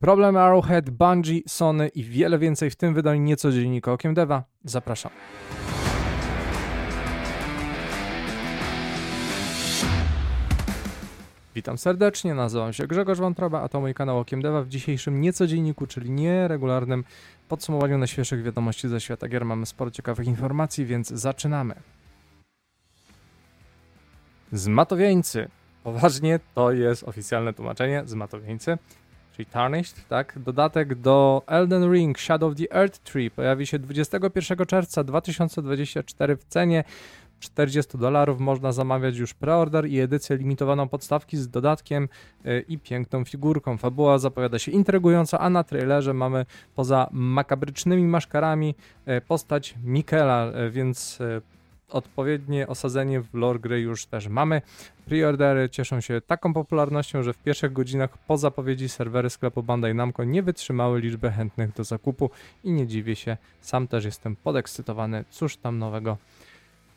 Problem Arrowhead, Bungie, Sony i wiele więcej w tym wydaniu nieco dziennika Okiem Deva. Zapraszam. Witam serdecznie, nazywam się Grzegorz Wątroba, a to mój kanał Okiem Deva. W dzisiejszym niecodzienniku, czyli nieregularnym podsumowaniu najświeższych wiadomości ze świata gier mamy sporo ciekawych informacji, więc zaczynamy. Zmatowieńcy. Poważnie, to jest oficjalne tłumaczenie, zmatowieńcy czyli Tarnished, tak? Dodatek do Elden Ring Shadow of the Earth Tree pojawi się 21 czerwca 2024 w cenie 40 dolarów. Można zamawiać już preorder i edycję limitowaną podstawki z dodatkiem yy, i piękną figurką. Fabuła zapowiada się intrygująco, a na trailerze mamy poza makabrycznymi maszkarami yy, postać Mikela, yy, więc odpowiednie osadzenie w lore gry już też mamy. Preordery cieszą się taką popularnością, że w pierwszych godzinach po zapowiedzi serwery sklepu Bandai Namco nie wytrzymały liczby chętnych do zakupu i nie dziwię się, sam też jestem podekscytowany, cóż tam nowego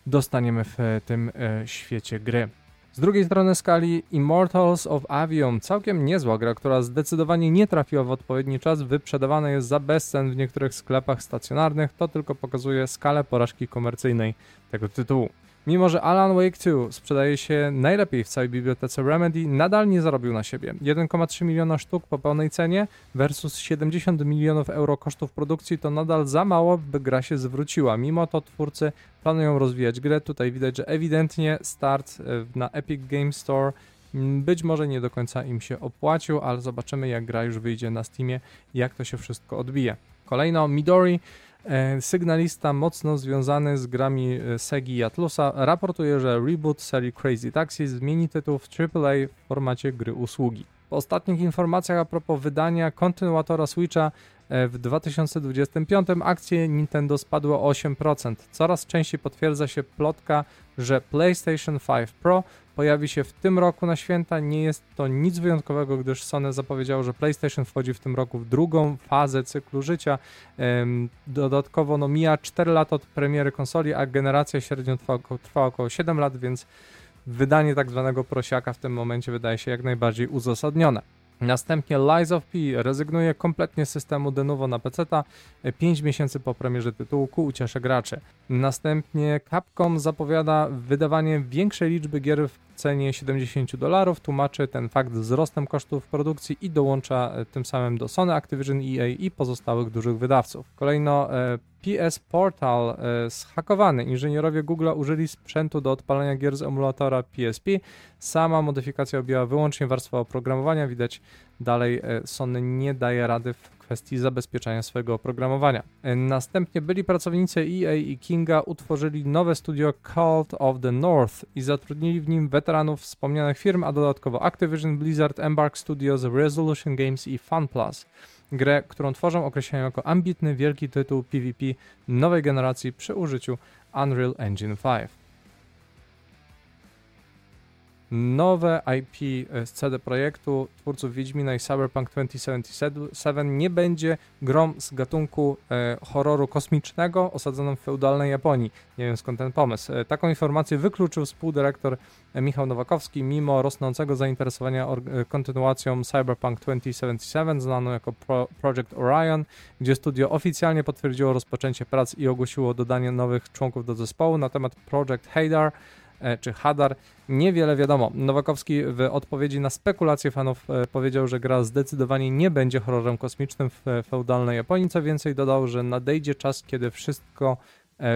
dostaniemy w tym e, świecie gry. Z drugiej strony skali Immortals of Avium, całkiem niezła gra, która zdecydowanie nie trafiła w odpowiedni czas, wyprzedawana jest za bezcen w niektórych sklepach stacjonarnych, to tylko pokazuje skalę porażki komercyjnej tego tytułu. Mimo, że Alan Wake 2 sprzedaje się najlepiej w całej bibliotece Remedy, nadal nie zarobił na siebie. 1,3 miliona sztuk po pełnej cenie versus 70 milionów euro kosztów produkcji to nadal za mało, by gra się zwróciła. Mimo to twórcy planują rozwijać grę. Tutaj widać, że ewidentnie start e, na Epic Game Store być może nie do końca im się opłacił, ale zobaczymy jak gra już wyjdzie na Steamie, jak to się wszystko odbije. Kolejno Midori sygnalista mocno związany z grami e, Segi i Atlusa raportuje, że reboot serii Crazy Taxi zmieni tytuł w AAA w formacie gry usługi. Po ostatnich informacjach a propos wydania kontynuatora Switcha e, w 2025 akcje Nintendo spadły o 8%. Coraz częściej potwierdza się plotka, że PlayStation 5 Pro pojawi się w tym roku na święta. Nie jest to nic wyjątkowego, gdyż Sony zapowiedziało, że PlayStation wchodzi w tym roku w drugą fazę cyklu życia. Dodatkowo no, mija 4 lata od premiery konsoli, a generacja średnio trwa, trwa około 7 lat, więc wydanie tak zwanego prosiaka w tym momencie wydaje się jak najbardziej uzasadnione. Następnie Lies of P rezygnuje kompletnie z systemu Denuvo na PC 5 miesięcy po premierze tytułu ku uciesze graczy. Następnie Capcom zapowiada wydawanie większej liczby gier w cenie 70 dolarów, tłumaczy ten fakt wzrostem kosztów produkcji i dołącza e, tym samym do Sony, Activision, EA i pozostałych dużych wydawców. Kolejno e, PS Portal e, zhakowany. Inżynierowie Google użyli sprzętu do odpalania gier z emulatora PSP. Sama modyfikacja objęła wyłącznie warstwę oprogramowania. Widać dalej Sony nie daje rady w kwestii zabezpieczania swojego oprogramowania. Następnie byli pracownicy EA i Kinga utworzyli nowe studio Cult of the North i zatrudnili w nim weteranów wspomnianych firm, a dodatkowo Activision, Blizzard, Embark Studios, Resolution Games i FunPlus. Grę, którą tworzą, określają jako ambitny, wielki tytuł PvP nowej generacji przy użyciu Unreal Engine 5 nowe IP z CD Projektu, twórców Wiedźmina i Cyberpunk 2077 nie będzie grom z gatunku e, horroru kosmicznego osadzoną w feudalnej Japonii. Nie wiem skąd ten pomysł. E, taką informację wykluczył współdyrektor e, Michał Nowakowski, mimo rosnącego zainteresowania e, kontynuacją Cyberpunk 2077, znaną jako Pro Project Orion, gdzie studio oficjalnie potwierdziło rozpoczęcie prac i ogłosiło dodanie nowych członków do zespołu na temat Project Hadar, E, czy Hadar. Niewiele wiadomo. Nowakowski w odpowiedzi na spekulacje fanów e, powiedział, że gra zdecydowanie nie będzie horrorem kosmicznym w e, feudalnej Japonii. Co więcej, dodał, że nadejdzie czas, kiedy wszystko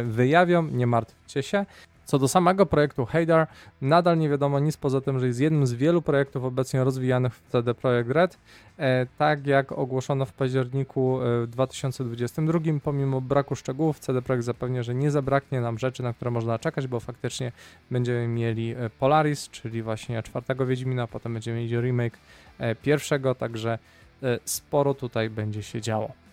wyjawią, nie martwcie się. Co do samego projektu Haydar, nadal nie wiadomo nic poza tym, że jest jednym z wielu projektów obecnie rozwijanych w CD Projekt Red. E, tak jak ogłoszono w październiku e, 2022, pomimo braku szczegółów, CD Projekt zapewnia, że nie zabraknie nam rzeczy, na które można czekać, bo faktycznie będziemy mieli e, Polaris, czyli właśnie czwartego Wiedźmina, potem będziemy mieli remake e, pierwszego, także e, sporo tutaj będzie się działo.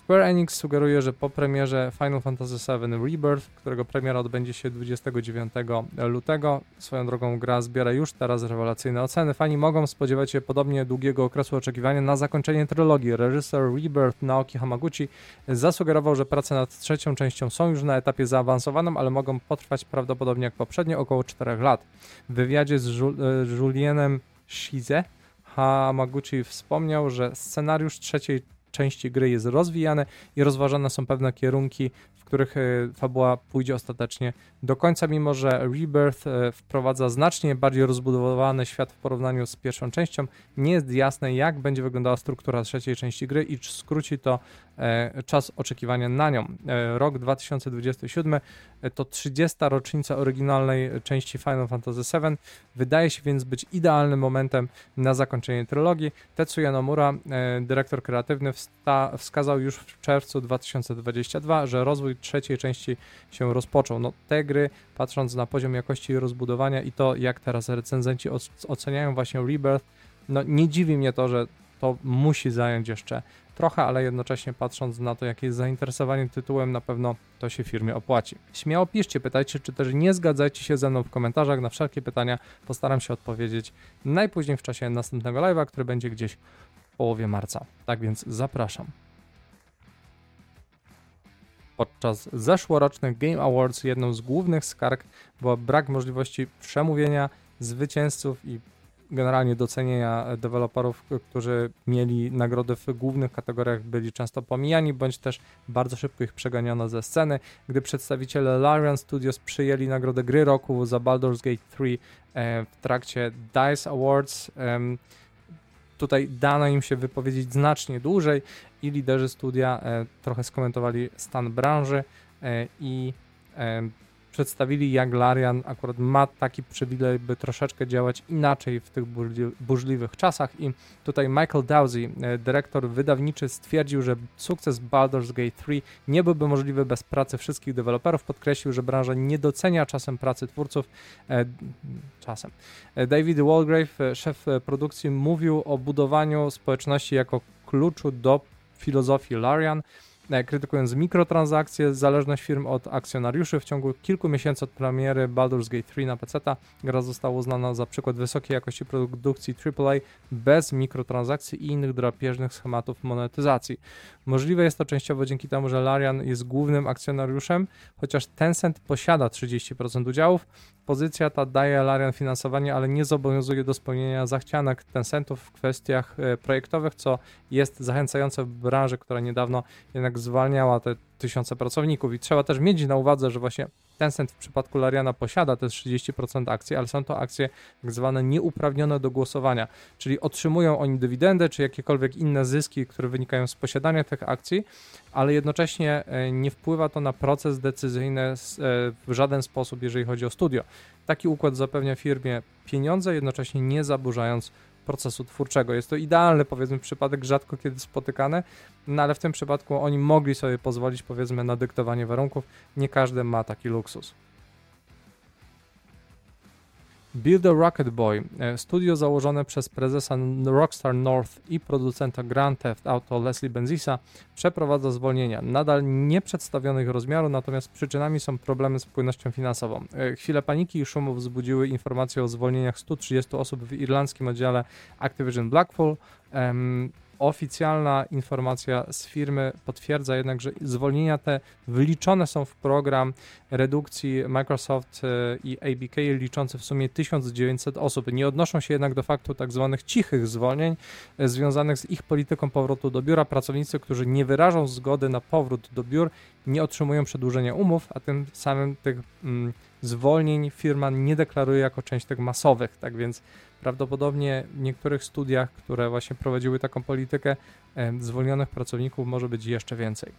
Square Enix sugeruje, że po premierze Final Fantasy VII Rebirth, którego premiera odbędzie się 29 lutego, swoją drogą gra zbiera już teraz rewelacyjne oceny. Fani mogą spodziewać się podobnie długiego okresu oczekiwania na zakończenie trylogii. Reżyser Rebirth Naoki Hamaguchi zasugerował, że prace nad trzecią częścią są już na etapie zaawansowanym, ale mogą potrwać prawdopodobnie jak poprzednio około 4 lat. W wywiadzie z Julienem Shize Hamaguchi wspomniał, że scenariusz trzeciej części gry jest rozwijany i rozważane są pewne kierunki, w których e, fabuła pójdzie ostatecznie do końca, mimo że Rebirth e, wprowadza znacznie bardziej rozbudowany świat w porównaniu z pierwszą częścią. Nie jest jasne, jak będzie wyglądała struktura trzeciej części gry i skróci to czas oczekiwania na nią. Rok 2027 to 30. rocznica oryginalnej części Final Fantasy VII. Wydaje się więc być idealnym momentem na zakończenie trylogii. Tetsuya Nomura, dyrektor kreatywny, wskazał już w czerwcu 2022, że rozwój trzeciej części się rozpoczął. No, te gry, patrząc na poziom jakości rozbudowania i to, jak teraz recenzenci oceniają właśnie Rebirth, no nie dziwi mnie to, że to musi zająć jeszcze trochę, ale jednocześnie patrząc na to, jakie jest zainteresowanie tytułem, na pewno to się firmie opłaci. Śmiało piszcie, pytajcie, czy też nie zgadzajcie się ze mną w komentarzach. Na wszelkie pytania postaram się odpowiedzieć najpóźniej w czasie następnego live'a, który będzie gdzieś w połowie marca. Tak więc zapraszam. Podczas zeszłorocznych Game Awards jedną z głównych skarg była brak możliwości przemówienia zwycięzców i generalnie docenienia deweloperów, którzy mieli nagrody w głównych kategoriach, byli często pomijani, bądź też bardzo szybko ich przeganiono ze sceny. Gdy przedstawiciele Larian Studios przyjęli nagrodę gry roku za Baldur's Gate 3 e, w trakcie DICE Awards, tutaj dano im się wypowiedzieć znacznie dłużej i liderzy studia e, trochę skomentowali stan branży e, i przedstawili, jak Larian akurat ma taki przywilej, by troszeczkę działać inaczej w tych burzliwych czasach i tutaj Michael Dowsey, e, dyrektor wydawniczy, stwierdził, że sukces Baldur's Gate 3 nie byłby możliwy bez pracy wszystkich deweloperów. Podkreślił, że branża nie docenia czasem pracy twórców. E, czasem. E, David Walgrave, szef produkcji, mówił o budowaniu społeczności jako kluczu do filozofii Larian. E, krytykując mikrotransakcje, zależność firm od akcjonariuszy. W ciągu kilku miesięcy od premiery Baldur's Gate 3 na PC gra została uznana za przykład wysokiej jakości produkcji AAA bez mikrotransakcji i innych drapieżnych schematów monetyzacji. Możliwe jest to częściowo dzięki temu, że Larian jest głównym akcjonariuszem, chociaż Tencent posiada 30% udziałów. Pozycja ta daje Larian finansowanie, ale nie zobowiązuje do spełnienia zachcianek Tencentów w kwestiach e, projektowych, co jest zachęcające w branży, która niedawno jednak zwalniała te tysiące pracowników. I trzeba też mieć na uwadze, że właśnie Tencent w przypadku Lariana posiada te 30% akcji, ale są to akcje tak zwane nieuprawnione do głosowania, czyli otrzymują oni dywidendę czy jakiekolwiek inne zyski, które wynikają z posiadania tych akcji, ale jednocześnie e, nie wpływa to na proces decyzyjny e, w żaden sposób, jeżeli chodzi o studio. Taki układ zapewnia firmie pieniądze, jednocześnie nie zaburzając procesu twórczego. Jest to idealny, powiedzmy, przypadek, rzadko kiedy spotykany, no ale w tym przypadku oni mogli sobie pozwolić, powiedzmy, na dyktowanie warunków. Nie każdy ma taki luksus. Build a Rocket Boy, e, studio założone przez prezesa Rockstar North i producenta Grand Theft Auto Leslie Benzisa, przeprowadza zwolnienia. Nadal nie przedstawionych rozmiaru, natomiast przyczynami są problemy z płynnością finansową. E, chwile paniki i szumów wzbudziły informacje o zwolnieniach 130 osób w irlandzkim oddziale Activision Blackpool. Oficjalna informacja z firmy potwierdza jednak, że zwolnienia te wliczone są w program redukcji Microsoft e, i ABK liczący w sumie 1900 osób. Nie odnoszą się jednak do faktu tak zwanych cichych zwolnień e, związanych z ich polityką powrotu do biura. Pracownicy, którzy nie wyrażą zgody na powrót do biur, nie otrzymują przedłużenia umów, a tym samym tych mm, zwolnień firma nie deklaruje jako część tych masowych. Tak więc Prawdopodobnie w niektórych studiach, które właśnie prowadziły taką politykę, zwolnionych pracowników może być jeszcze więcej.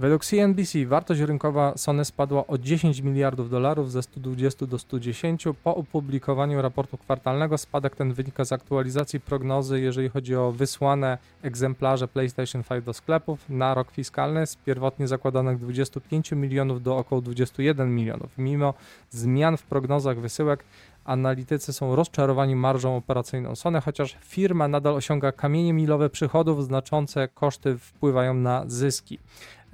Według CNBC wartość rynkowa Sony spadła o 10 miliardów dolarów ze 120 do 110. Po opublikowaniu raportu kwartalnego spadek ten wynika z aktualizacji prognozy, jeżeli chodzi o wysłane egzemplarze PlayStation 5 do sklepów na rok fiskalny z pierwotnie zakładanych 25 milionów do około 21 milionów. Mimo zmian w prognozach wysyłek Analitycy są rozczarowani marżą operacyjną Sony, chociaż firma nadal osiąga kamienie milowe przychodów, znaczące koszty wpływają na zyski.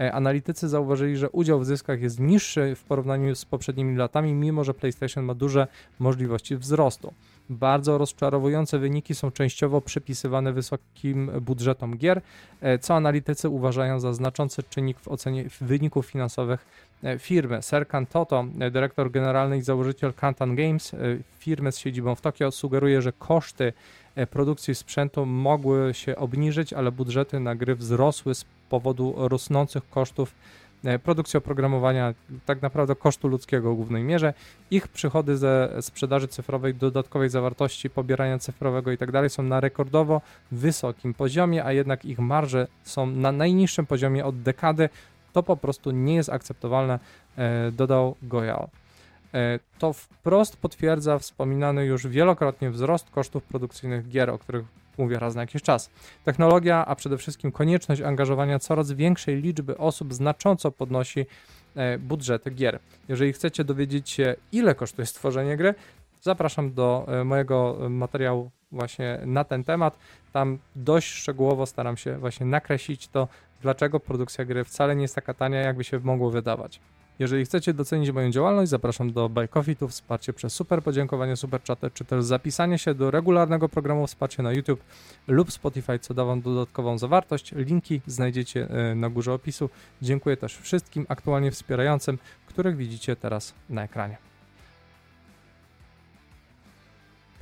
E, analitycy zauważyli, że udział w zyskach jest niższy w porównaniu z poprzednimi latami, mimo że PlayStation ma duże możliwości wzrostu. Bardzo rozczarowujące wyniki są częściowo przypisywane wysokim budżetom gier, e, co analitycy uważają za znaczący czynnik w ocenie wyników finansowych firmy. Serkan Toto, dyrektor generalny i założyciel Kantan Games, firmy z siedzibą w Tokio, sugeruje, że koszty produkcji sprzętu mogły się obniżyć, ale budżety na gry wzrosły z powodu rosnących kosztów E, produkcji oprogramowania, tak naprawdę kosztu ludzkiego w głównej mierze. Ich przychody ze sprzedaży cyfrowej, dodatkowej zawartości, pobierania cyfrowego i tak są na rekordowo wysokim poziomie, a jednak ich marże są na najniższym poziomie od dekady. To po prostu nie jest akceptowalne, e, dodał Goyal. E, to wprost potwierdza wspominany już wielokrotnie wzrost kosztów produkcyjnych gier, o których mówię raz na jakiś czas. Technologia, a przede wszystkim konieczność angażowania coraz większej liczby osób znacząco podnosi e, budżety gier. Jeżeli chcecie dowiedzieć się, ile kosztuje stworzenie gry, zapraszam do e, mojego materiału właśnie na ten temat. Tam dość szczegółowo staram się właśnie nakreślić to, dlaczego produkcja gry wcale nie jest taka tania, jakby się mogło wydawać. Jeżeli chcecie docenić moją działalność, zapraszam do Buy tu wsparcie przez super podziękowanie, super chatę, czy też zapisanie się do regularnego programu wsparcia na YouTube lub Spotify, co da Wam dodatkową zawartość. Linki znajdziecie e, na górze opisu. Dziękuję też wszystkim aktualnie wspierającym, których widzicie teraz na ekranie.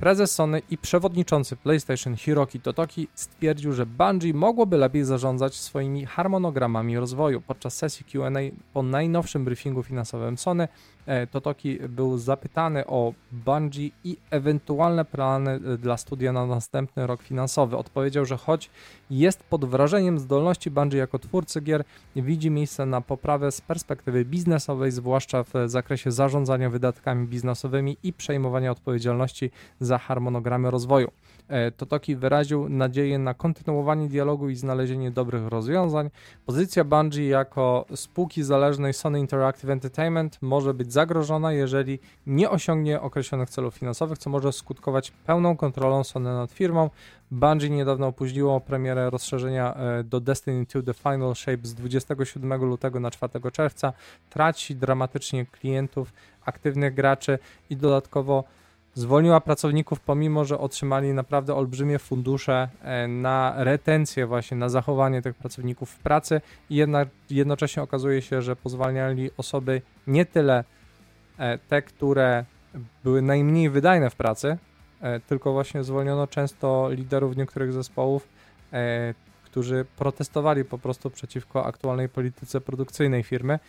Prezes Sony i przewodniczący PlayStation Hiroki Totoki stwierdził, że Bungie mogłoby lepiej zarządzać swoimi harmonogramami rozwoju. Podczas sesji Q&A po najnowszym briefingu finansowym Sony Totoki był zapytany o Bungie i ewentualne plany e, dla studia na następny rok finansowy. Odpowiedział, że choć jest pod wrażeniem zdolności Bungie jako twórcy gier, widzi miejsce na poprawę z perspektywy biznesowej, zwłaszcza w zakresie zarządzania wydatkami biznesowymi i przejmowania odpowiedzialności za harmonogramy rozwoju. E, Totoki wyraził nadzieję na kontynuowanie dialogu i znalezienie dobrych rozwiązań. Pozycja Bungie jako spółki zależnej Sony Interactive Entertainment może być zagrożona, jeżeli nie osiągnie określonych celów finansowych, co może skutkować pełną kontrolą Sony nad firmą. Bungie niedawno opóźniło premierę rozszerzenia e, do Destiny 2 The Final Shape z 27 lutego na 4 czerwca. Traci dramatycznie klientów, aktywnych graczy i dodatkowo zwolniła pracowników, pomimo że otrzymali naprawdę olbrzymie fundusze e, na retencję, właśnie na zachowanie tych pracowników w pracy i jednak jednocześnie okazuje się, że pozwalniali osoby nie tyle e, te, które były najmniej wydajne w pracy, e, tylko właśnie zwolniono często liderów niektórych zespołów, którzy protestowali po prostu przeciwko aktualnej polityce produkcyjnej firmy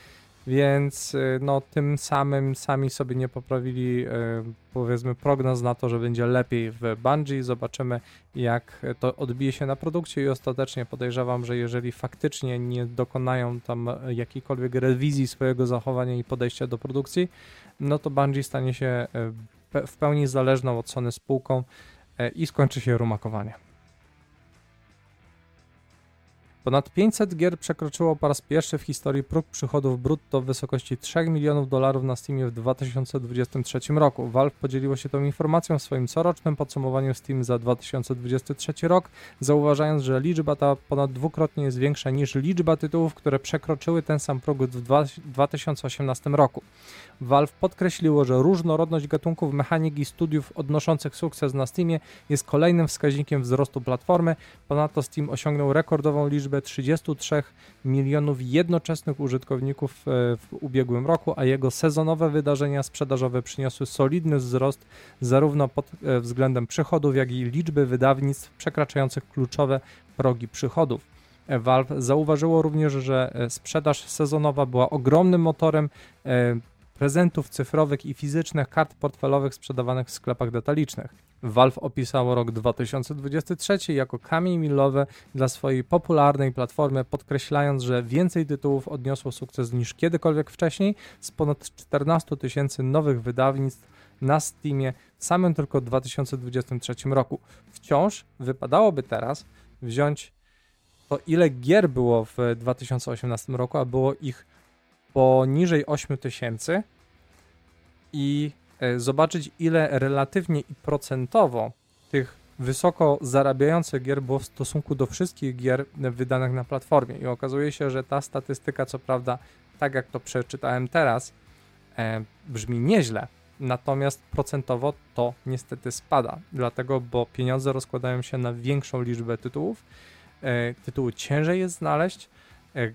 więc y, no, tym samym sami sobie nie poprawili y, powiedzmy prognoz na to, że będzie lepiej w Bungie. Zobaczymy jak to odbije się na produkcji i ostatecznie podejrzewam, że jeżeli faktycznie nie dokonają tam jakiejkolwiek rewizji swojego zachowania i podejścia do produkcji, no to Bungie stanie się y, w pełni zależną od Sony spółką i skończy się rumakowanie. Ponad 500 gier przekroczyło po raz pierwszy w historii próg przychodów brutto w wysokości 3 milionów dolarów na Steamie w 2023 roku. Valve podzieliło się tą informacją w swoim corocznym podsumowaniu Steam za 2023 rok, zauważając, że liczba ta ponad dwukrotnie jest większa niż liczba tytułów, które przekroczyły ten sam próg w 2018 roku. Valve podkreśliło, że różnorodność gatunków mechanik i studiów odnoszących sukces na Steamie jest kolejnym wskaźnikiem wzrostu platformy. Ponadto Steam osiągnął rekordową liczbę 33 milionów jednoczesnych użytkowników e, w ubiegłym roku, a jego sezonowe wydarzenia sprzedażowe przyniosły solidny wzrost zarówno pod e, względem przychodów, jak i liczby wydawnictw przekraczających kluczowe progi przychodów. E, Valve zauważyło również, że sprzedaż sezonowa była ogromnym motorem prezentów cyfrowych i fizycznych kart portfelowych sprzedawanych w sklepach detalicznych. Valve opisało rok 2023 jako kamień milowy dla swojej popularnej platformy, podkreślając, że więcej tytułów odniosło sukces niż kiedykolwiek wcześniej, z ponad 14 tysięcy nowych wydawnictw na Steamie w samym tylko 2023 roku. Wciąż wypadałoby teraz wziąć to, ile gier było w 2018 roku, a było ich poniżej 8 tysięcy i e, zobaczyć, ile relatywnie i procentowo tych wysoko zarabiających gier było w stosunku do wszystkich gier wydanych na platformie. I okazuje się, że ta statystyka, co prawda, tak jak to przeczytałem teraz, e, brzmi nieźle, natomiast procentowo to niestety spada. Dlatego, bo pieniądze rozkładają się na większą liczbę tytułów. E, tytuły ciężej jest znaleźć. E,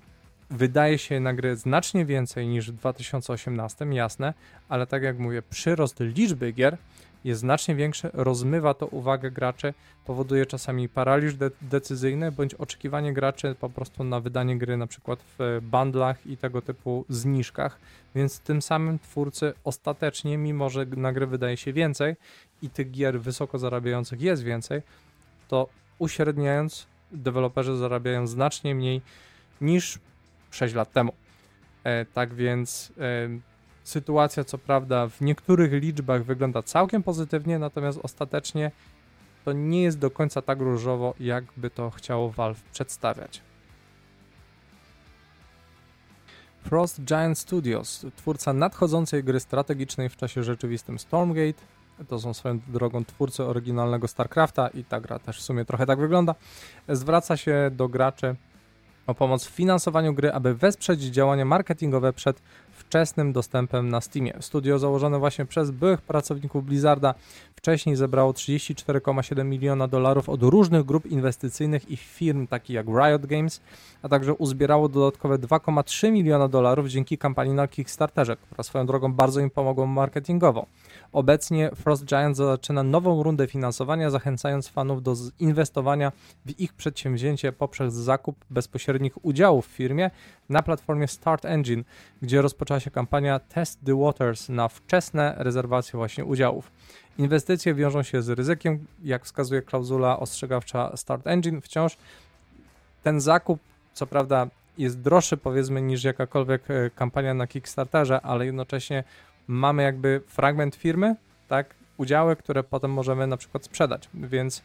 wydaje się na znacznie więcej niż w 2018, jasne, ale tak jak mówię, przyrost liczby gier jest znacznie większy, rozmywa to uwagę graczy, powoduje czasami paraliż de decyzyjny bądź oczekiwanie graczy po prostu na wydanie gry na przykład w bundlach i tego typu zniżkach, więc tym samym twórcy ostatecznie, mimo że na gry wydaje się więcej i tych gier wysoko zarabiających jest więcej, to uśredniając deweloperzy zarabiają znacznie mniej niż 6 lat temu. E, tak więc e, sytuacja, co prawda, w niektórych liczbach wygląda całkiem pozytywnie, natomiast ostatecznie to nie jest do końca tak różowo, jakby to chciało Valve przedstawiać. Frost Giant Studios, twórca nadchodzącej gry strategicznej w czasie rzeczywistym Stormgate, to są swoją drogą twórcy oryginalnego StarCrafta i ta gra też w sumie trochę tak wygląda, zwraca się do graczy o pomoc w finansowaniu gry, aby wesprzeć działania marketingowe przed wczesnym dostępem na Steamie. Studio założone właśnie przez byłych pracowników Blizzarda wcześniej zebrało 34,7 miliona dolarów od różnych grup inwestycyjnych i firm takich jak Riot Games, a także uzbierało dodatkowe 2,3 miliona dolarów dzięki kampanii na Kickstarterze, która swoją drogą bardzo im pomogła marketingowo. Obecnie Frost Giant zaczyna nową rundę finansowania, zachęcając fanów do inwestowania w ich przedsięwzięcie poprzez zakup bezpośrednich udziałów w firmie na platformie Start Engine, gdzie rozpoczęła się kampania Test the Waters na wczesne rezerwacje właśnie udziałów. Inwestycje wiążą się z ryzykiem, jak wskazuje klauzula ostrzegawcza Start Engine. Wciąż ten zakup, co prawda, jest droższy powiedzmy niż jakakolwiek e, kampania na Kickstarterze, ale jednocześnie mamy jakby fragment firmy, tak, udziały, które potem możemy na przykład sprzedać, więc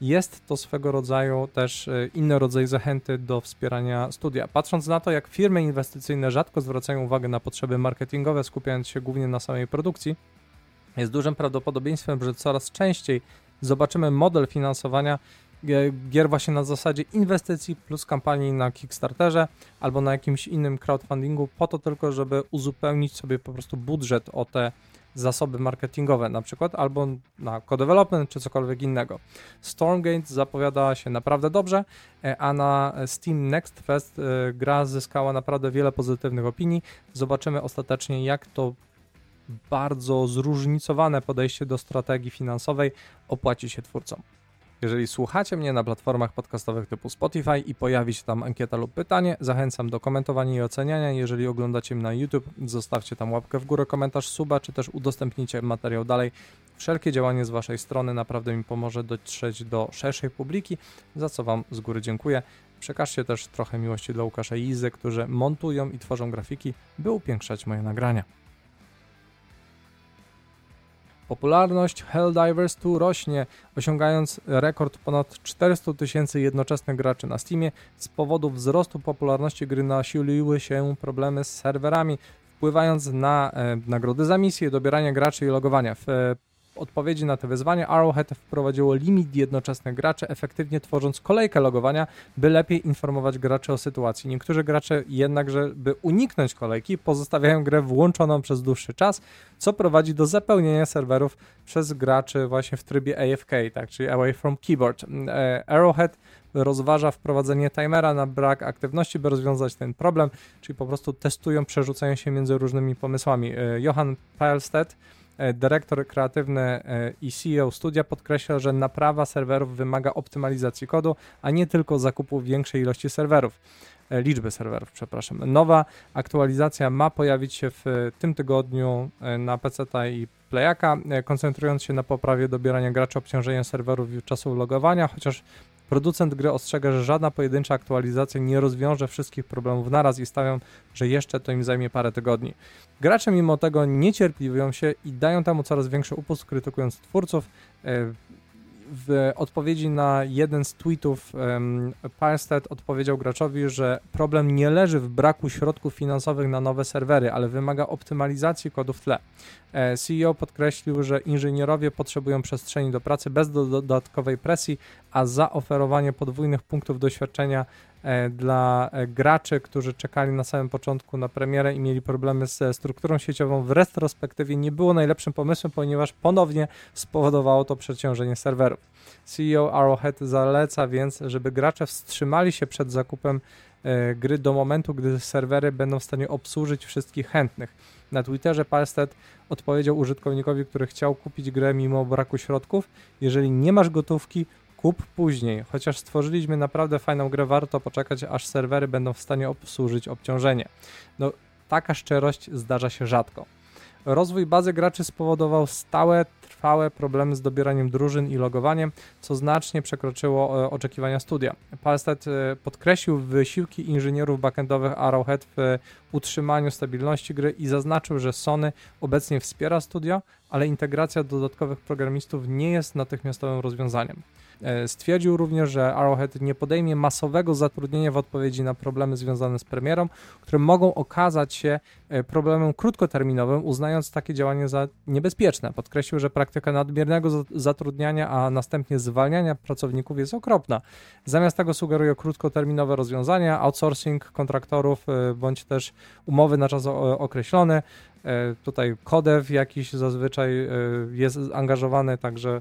jest to swego rodzaju też e, inny rodzaj zachęty do wspierania studia. Patrząc na to, jak firmy inwestycyjne rzadko zwracają uwagę na potrzeby marketingowe, skupiając się głównie na samej produkcji, jest dużym prawdopodobieństwem, że coraz częściej zobaczymy model finansowania gier właśnie na zasadzie inwestycji plus kampanii na Kickstarterze albo na jakimś innym crowdfundingu po to tylko, żeby uzupełnić sobie po prostu budżet o te zasoby marketingowe na przykład, albo na co-development, czy cokolwiek innego. Stormgate zapowiada się naprawdę dobrze, e, a na Steam Next Fest e, gra zyskała naprawdę wiele pozytywnych opinii. Zobaczymy ostatecznie, jak to bardzo zróżnicowane podejście do strategii finansowej opłaci się twórcom. Jeżeli słuchacie mnie na platformach podcastowych typu Spotify i pojawi się tam ankieta lub pytanie, zachęcam do komentowania i oceniania. Jeżeli oglądacie mnie na YouTube, zostawcie tam łapkę w górę, komentarz, suba, czy też udostępnijcie materiał dalej. Wszelkie działanie z Waszej strony naprawdę mi pomoże dotrzeć do szerszej publiki, za co Wam z góry dziękuję. Przekażcie też trochę miłości dla Łukasza i Izy, którzy montują i tworzą grafiki, by upiększać moje nagrania. Popularność Helldivers 2 rośnie, osiągając rekord ponad 400 tysięcy jednoczesnych graczy na Steamie. Z powodu wzrostu popularności gry nasiliły się problemy z serwerami, wpływając na e, nagrody za misje, dobieranie graczy i logowania. W e, odpowiedzi na te wyzwania Arrowhead wprowadziło limit jednoczesnych graczy, efektywnie tworząc kolejkę logowania, by lepiej informować graczy o sytuacji. Niektórzy gracze jednakże, by uniknąć kolejki, pozostawiają grę włączoną przez dłuższy czas, co prowadzi do zapełnienia serwerów przez graczy właśnie w trybie AFK, tak, czyli Away from Keyboard. E, Arrowhead rozważa wprowadzenie timera na brak aktywności, by rozwiązać ten problem, czyli po prostu testują, przerzucają się między różnymi pomysłami. E, Johan Peilstedt E, dyrektor kreatywny e, i CEO studia podkreśla, że naprawa serwerów wymaga optymalizacji kodu, a nie tylko zakupu większej ilości serwerów e, liczby serwerów, przepraszam. Nowa aktualizacja ma pojawić się w tym tygodniu na PC i Playaka, koncentrując się na poprawie dobierania graczy, obciążenia serwerów i czasu logowania, chociaż Producent gry ostrzega, że żadna pojedyncza aktualizacja nie rozwiąże wszystkich problemów naraz i stawiam, że jeszcze to im zajmie parę tygodni. Gracze mimo tego niecierpliwią się i dają temu coraz większy upust, krytykując twórców. W odpowiedzi na jeden z tweetów um, Parstead odpowiedział graczowi, że problem nie leży w braku środków finansowych na nowe serwery, ale wymaga optymalizacji kodu w tle. E, CEO podkreślił, że inżynierowie potrzebują przestrzeni do pracy bez dodatkowej presji, a zaoferowanie podwójnych punktów doświadczenia dla e, graczy, którzy czekali na samym początku na premierę i mieli problemy ze strukturą sieciową w retrospektywie nie było najlepszym pomysłem, ponieważ ponownie spowodowało to przeciążenie serwerów. CEO Arrowhead zaleca więc, żeby gracze wstrzymali się przed zakupem e, gry do momentu, gdy serwery będą w stanie obsłużyć wszystkich chętnych. Na Twitterze Palsted odpowiedział użytkownikowi, który chciał kupić grę mimo braku środków, jeżeli nie masz gotówki, kup później. Chociaż stworzyliśmy naprawdę fajną grę, warto poczekać, aż serwery będą w stanie obsłużyć obciążenie. No, taka szczerość zdarza się rzadko. Rozwój bazy graczy spowodował stałe, trwałe problemy z dobieraniem drużyn i logowaniem, co znacznie przekroczyło e, oczekiwania studia. Palsted e, podkreślił wysiłki inżynierów backendowych Arrowhead w utrzymaniu stabilności gry i zaznaczył, że Sony obecnie wspiera studio, ale integracja dodatkowych programistów nie jest natychmiastowym rozwiązaniem. E, stwierdził również, że Arrowhead nie podejmie masowego zatrudnienia w odpowiedzi na problemy związane z premierą, które mogą okazać się e, problemem krótkoterminowym, uznając takie działanie za niebezpieczne. Podkreślił, że praktyka nadmiernego zatrudniania, a następnie zwalniania pracowników jest okropna. Zamiast tego sugeruje krótkoterminowe rozwiązania, outsourcing kontraktorów e, bądź też umowy na czas określony. Tutaj kodew jakiś zazwyczaj jest angażowany, także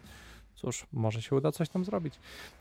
cóż, może się uda coś tam zrobić.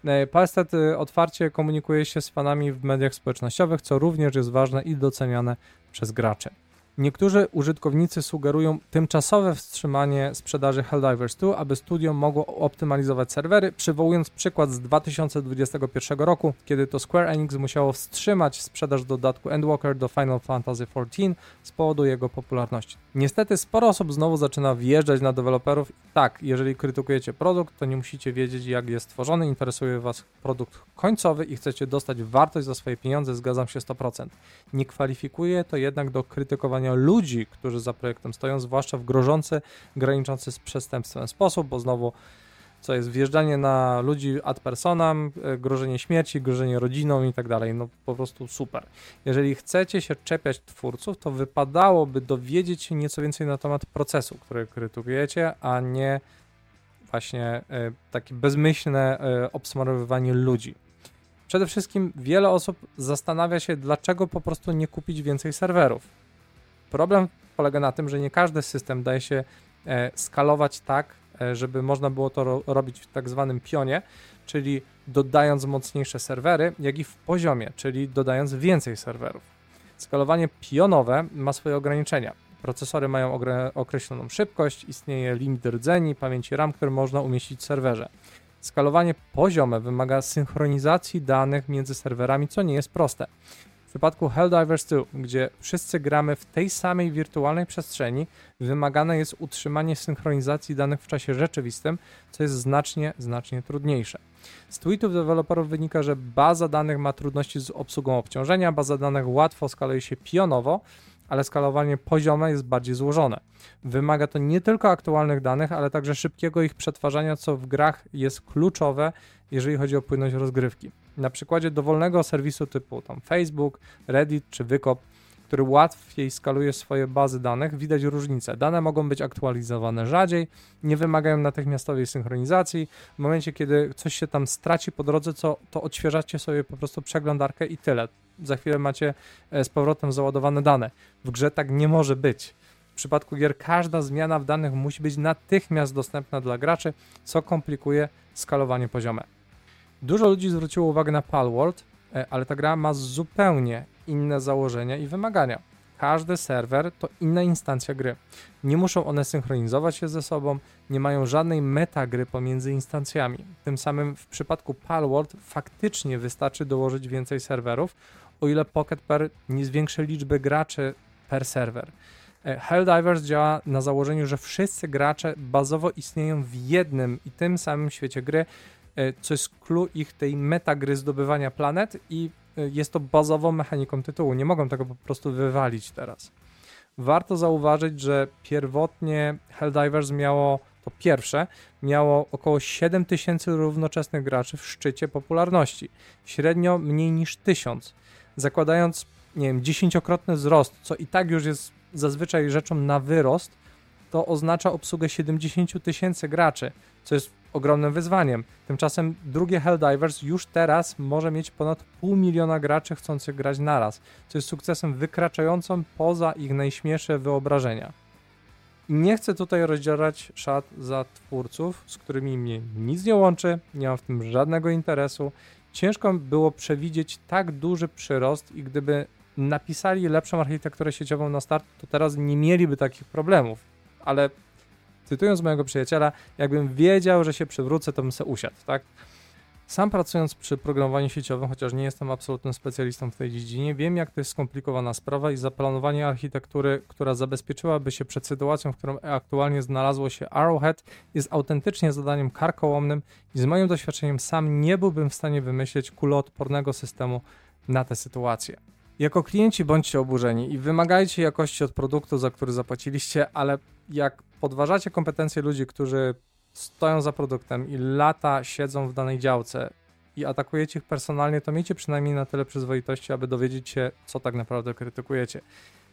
E, Palstet e, otwarcie komunikuje się z fanami w mediach społecznościowych, co również jest ważne i doceniane przez graczy. Niektórzy użytkownicy sugerują tymczasowe wstrzymanie sprzedaży Helldivers 2, aby studio mogło optymalizować serwery, przywołując przykład z 2021 roku, kiedy to Square Enix musiało wstrzymać sprzedaż dodatku Endwalker do Final Fantasy XIV z powodu jego popularności. Niestety sporo osób znowu zaczyna wjeżdżać na deweloperów. Tak, jeżeli krytykujecie produkt, to nie musicie wiedzieć jak jest stworzony, interesuje Was produkt końcowy i chcecie dostać wartość za swoje pieniądze, zgadzam się 100%. Nie kwalifikuje to jednak do krytykowania ludzi, którzy za projektem stoją, zwłaszcza w grożący, graniczący z przestępstwem sposób, bo znowu co jest wjeżdżanie na ludzi ad personam, e, grożenie śmierci, grożenie rodziną i tak dalej. No po prostu super. Jeżeli chcecie się czepiać twórców, to wypadałoby dowiedzieć się nieco więcej na temat procesu, który krytykujecie, a nie właśnie e, takie bezmyślne e, obsmarowywanie ludzi. Przede wszystkim wiele osób zastanawia się, dlaczego po prostu nie kupić więcej serwerów Problem polega na tym, że nie każdy system daje się e, skalować tak, e, żeby można było to ro robić w tak zwanym pionie, czyli dodając mocniejsze serwery, jak i w poziomie, czyli dodając więcej serwerów. Skalowanie pionowe ma swoje ograniczenia. Procesory mają określoną szybkość, istnieje limit rdzeni, pamięci RAM, który można umieścić w serwerze. Skalowanie poziome wymaga synchronizacji danych między serwerami, co nie jest proste. W przypadku Helldivers 2, gdzie wszyscy gramy w tej samej wirtualnej przestrzeni, wymagane jest utrzymanie synchronizacji danych w czasie rzeczywistym, co jest znacznie, znacznie trudniejsze. Z tweetów deweloperów wynika, że baza danych ma trudności z obsługą obciążenia, baza danych łatwo skaluje się pionowo, ale skalowanie poziome jest bardziej złożone. Wymaga to nie tylko aktualnych danych, ale także szybkiego ich przetwarzania, co w grach jest kluczowe, jeżeli chodzi o płynność rozgrywki. Na przykładzie dowolnego serwisu typu tam Facebook, Reddit czy Wykop, który łatwiej skaluje swoje bazy danych, widać różnicę. Dane mogą być aktualizowane rzadziej, nie wymagają natychmiastowej synchronizacji. W momencie, kiedy coś się tam straci po drodze, co, to odświeżacie sobie po prostu przeglądarkę i tyle. Za chwilę macie e, z powrotem załadowane dane. W grze tak nie może być. W przypadku gier każda zmiana w danych musi być natychmiast dostępna dla graczy, co komplikuje skalowanie poziome. Dużo ludzi zwróciło uwagę na Palworld, e, ale ta gra ma zupełnie inne założenia i wymagania. Każdy serwer to inna instancja gry. Nie muszą one synchronizować się ze sobą, nie mają żadnej metagry pomiędzy instancjami. Tym samym w przypadku Palworld faktycznie wystarczy dołożyć więcej serwerów, o ile Pocket Per nie zwiększy liczby graczy per serwer. E, Helldivers działa na założeniu, że wszyscy gracze bazowo istnieją w jednym i tym samym świecie gry, co jest clue ich tej metagry zdobywania planet i e, jest to bazową mechaniką tytułu. Nie mogą tego po prostu wywalić teraz. Warto zauważyć, że pierwotnie Helldivers miało, to pierwsze, miało około 7000 równoczesnych graczy w szczycie popularności. Średnio mniej niż 1000. Zakładając, nie wiem, dziesięciokrotny wzrost, co i tak już jest zazwyczaj rzeczą na wyrost, to oznacza obsługę 70 tysięcy graczy, co jest ogromnym wyzwaniem. Tymczasem drugie Helldivers już teraz może mieć ponad pół miliona graczy chcących grać naraz, co jest sukcesem wykraczającym poza ich najśmielsze wyobrażenia. Nie chcę tutaj rozdzielać szat za twórców, z którymi mnie nic nie łączy, nie mam w tym żadnego interesu ciężko było przewidzieć tak duży przyrost i gdyby napisali lepszą architekturę sieciową na start, to teraz nie mieliby takich problemów. Ale cytując mojego przyjaciela, jakbym wiedział, że się przywrócę, to bym se usiadł, tak? Sam pracując przy programowaniu sieciowym, chociaż nie jestem absolutnym specjalistą w tej dziedzinie, wiem jak to jest skomplikowana sprawa i zaplanowanie architektury, która zabezpieczyłaby się przed sytuacją, w którą aktualnie znalazło się Arrowhead, jest autentycznie zadaniem karkołomnym i z moim doświadczeniem sam nie byłbym w stanie wymyślić kuloodpornego systemu na tę sytuację. Jako klienci bądźcie oburzeni i wymagajcie jakości od produktu, za który zapłaciliście, ale jak podważacie kompetencje ludzi, którzy stoją za produktem i lata siedzą w danej działce i atakujecie ich personalnie, to miejcie przynajmniej na tyle przyzwoitości, aby dowiedzieć się, co tak naprawdę krytykujecie.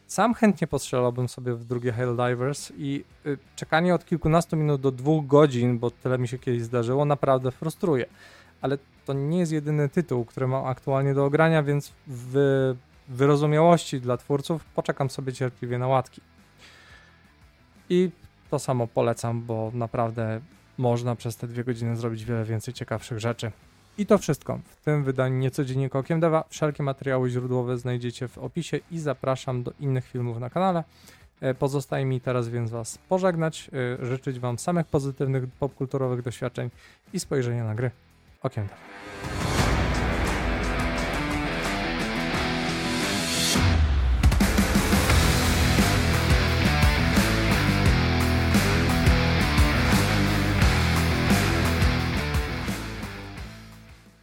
Sam chętnie postrzelałbym sobie w drugie Helldivers i y, czekanie od kilkunastu minut do dwóch godzin, bo tyle mi się kiedyś zdarzyło, naprawdę frustruje. Ale to nie jest jedyny tytuł, który mam aktualnie do ogrania, więc w wyrozumiałości dla twórców poczekam sobie cierpliwie na łatki. I to samo polecam, bo naprawdę można przez te dwie godziny zrobić wiele więcej ciekawszych rzeczy. I to wszystko w tym wydaniu Niecodziennie Okiem Deva. Wszelkie materiały źródłowe znajdziecie w opisie i zapraszam do innych filmów na kanale. E, pozostaje mi teraz więc Was pożegnać, e, życzyć Wam samych pozytywnych popkulturowych doświadczeń i spojrzenia na gry Okiem Deva.